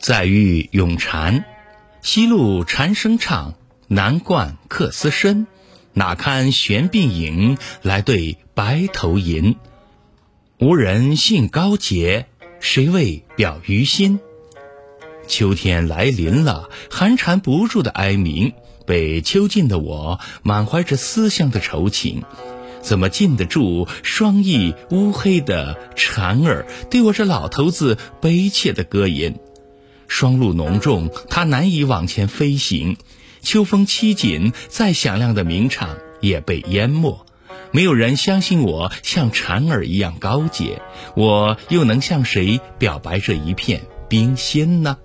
在遇咏蝉，西路蝉声唱，南冠客思深。哪堪悬鬓影，来对白头吟。无人信高洁，谁为表于心？秋天来临了，寒蝉不住的哀鸣，被秋尽的我，满怀着思乡的愁情，怎么禁得住双翼乌黑的蝉儿对我这老头子悲切的歌吟？霜露浓重，它难以往前飞行。秋风凄紧，再响亮的鸣唱也被淹没。没有人相信我像蝉儿一样高洁，我又能向谁表白这一片冰心呢？